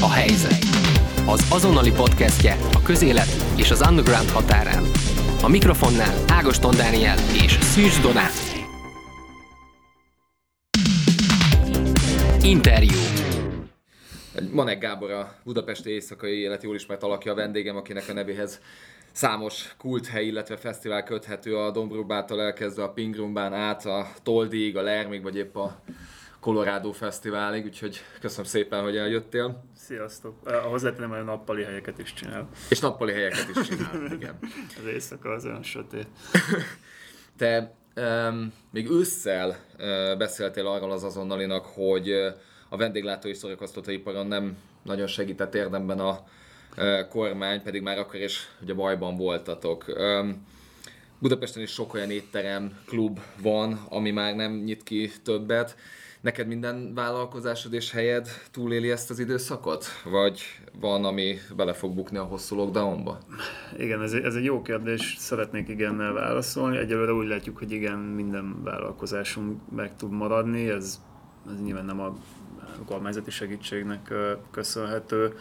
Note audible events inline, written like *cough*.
A helyzet. Az azonnali podcastje a közélet és az underground határán. A mikrofonnál Ágoston Dániel és Szűcs Donát. Interjú. Manek Gábor a budapesti éjszakai élet jól ismert alakja a vendégem, akinek a nevéhez számos kulthely, illetve fesztivál köthető a Dombrubától elkezdve a Pingrumbán át, a Toldig, a Lermig, vagy épp a Colorado Fesztiválig, úgyhogy köszönöm szépen, hogy eljöttél. Sziasztok! Hozzátenem, hogy a nappali helyeket is csinál. És nappali helyeket is csinál, igen. *laughs* Az éjszaka az olyan sötét. *laughs* Te um, még ősszel uh, beszéltél arról az azonnalinak, hogy uh, a vendéglátó és szórakoztatóiparon nem nagyon segített érdemben a uh, kormány, pedig már akkor is ugye bajban voltatok. Um, Budapesten is sok olyan étterem, klub van, ami már nem nyit ki többet. Neked minden vállalkozásod és helyed túléli ezt az időszakot? Vagy van, ami bele fog bukni a hosszú lockdownba? Igen, ez ez egy jó kérdés, szeretnék igennel válaszolni. Egyelőre úgy látjuk, hogy igen, minden vállalkozásunk meg tud maradni, ez, ez nyilván nem a kormányzati segítségnek köszönhető,